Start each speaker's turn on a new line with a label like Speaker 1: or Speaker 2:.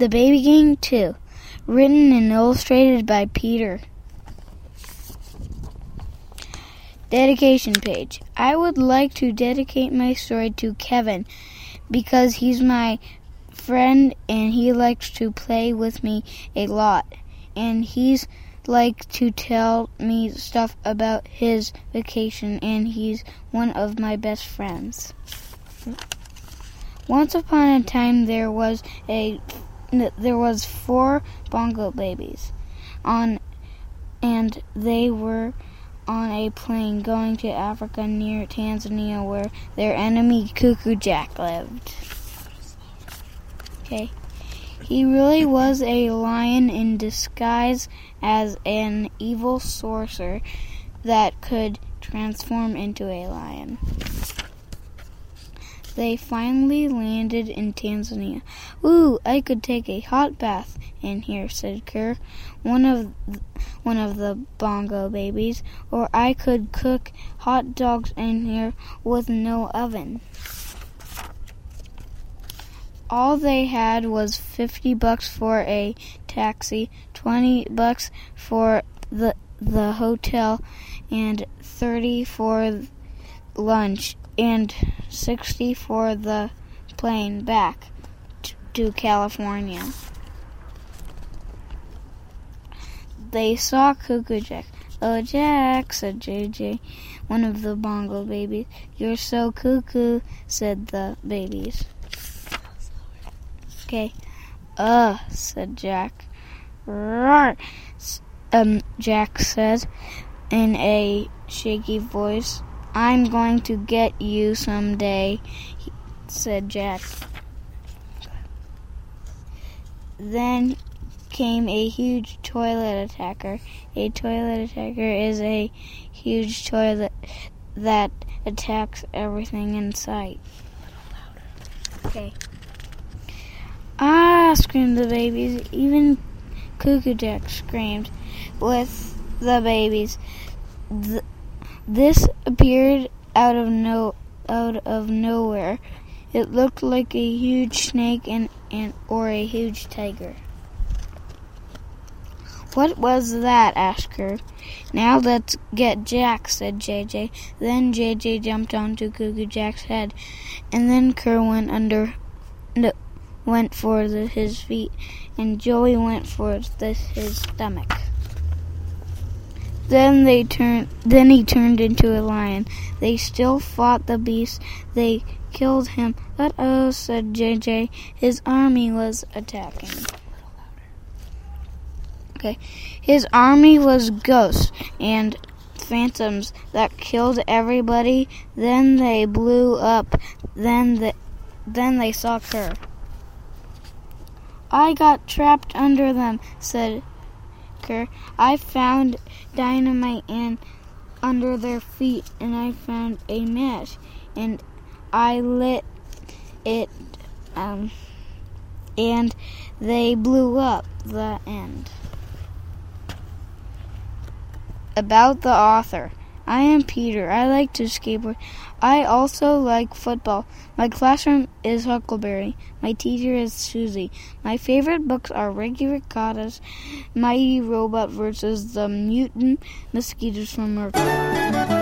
Speaker 1: The Baby Game 2. Written and illustrated by Peter. Dedication page. I would like to dedicate my story to Kevin because he's my friend and he likes to play with me a lot. And he's like to tell me stuff about his vacation and he's one of my best friends. Once upon a time there was a there was four bongo babies on and they were on a plane going to Africa near Tanzania where their enemy Cuckoo Jack lived. Okay. He really was a lion in disguise as an evil sorcerer that could transform into a lion. They finally landed in Tanzania. Ooh, I could take a hot bath in here, said Kerr, one of one of the bongo babies, or I could cook hot dogs in here with no oven. All they had was 50 bucks for a taxi, 20 bucks for the the hotel and 30 for lunch and 60 for the plane back to California. They saw Cuckoo Jack. Oh, Jack, said JJ, one of the bongo babies. You're so cuckoo, said the babies. Okay. Uh, said Jack. Roar, um, Jack said in a shaky voice. I'm going to get you someday, said Jack. Then came a huge toilet attacker. A toilet attacker is a huge toilet that attacks everything in sight. Okay. Ah, screamed the babies. Even Cuckoo Jack screamed with the babies. Th- this appeared out of no out of nowhere. It looked like a huge snake and, and or a huge tiger. What was that? asked Kerr. Now let's get Jack, said JJ. Then JJ jumped onto Cuckoo Jack's head, and then Kerr went under, no, went for the, his feet, and Joey went for the, his stomach. Then they turned. Then he turned into a lion. They still fought the beast. They killed him. Uh oh, said JJ. His army was attacking. Okay. His army was ghosts and phantoms that killed everybody. Then they blew up. Then the, then they saw Kerr. I got trapped under them, said Kerr. I found dynamite and under their feet and I found a match and I lit it um, and they blew up the end. About the author. I am Peter. I like to skateboard. I also like football. My classroom is Huckleberry. My teacher is Susie. My favorite books are Ricky Ricotta's Mighty Robot versus the Mutant Mosquitoes from Earth.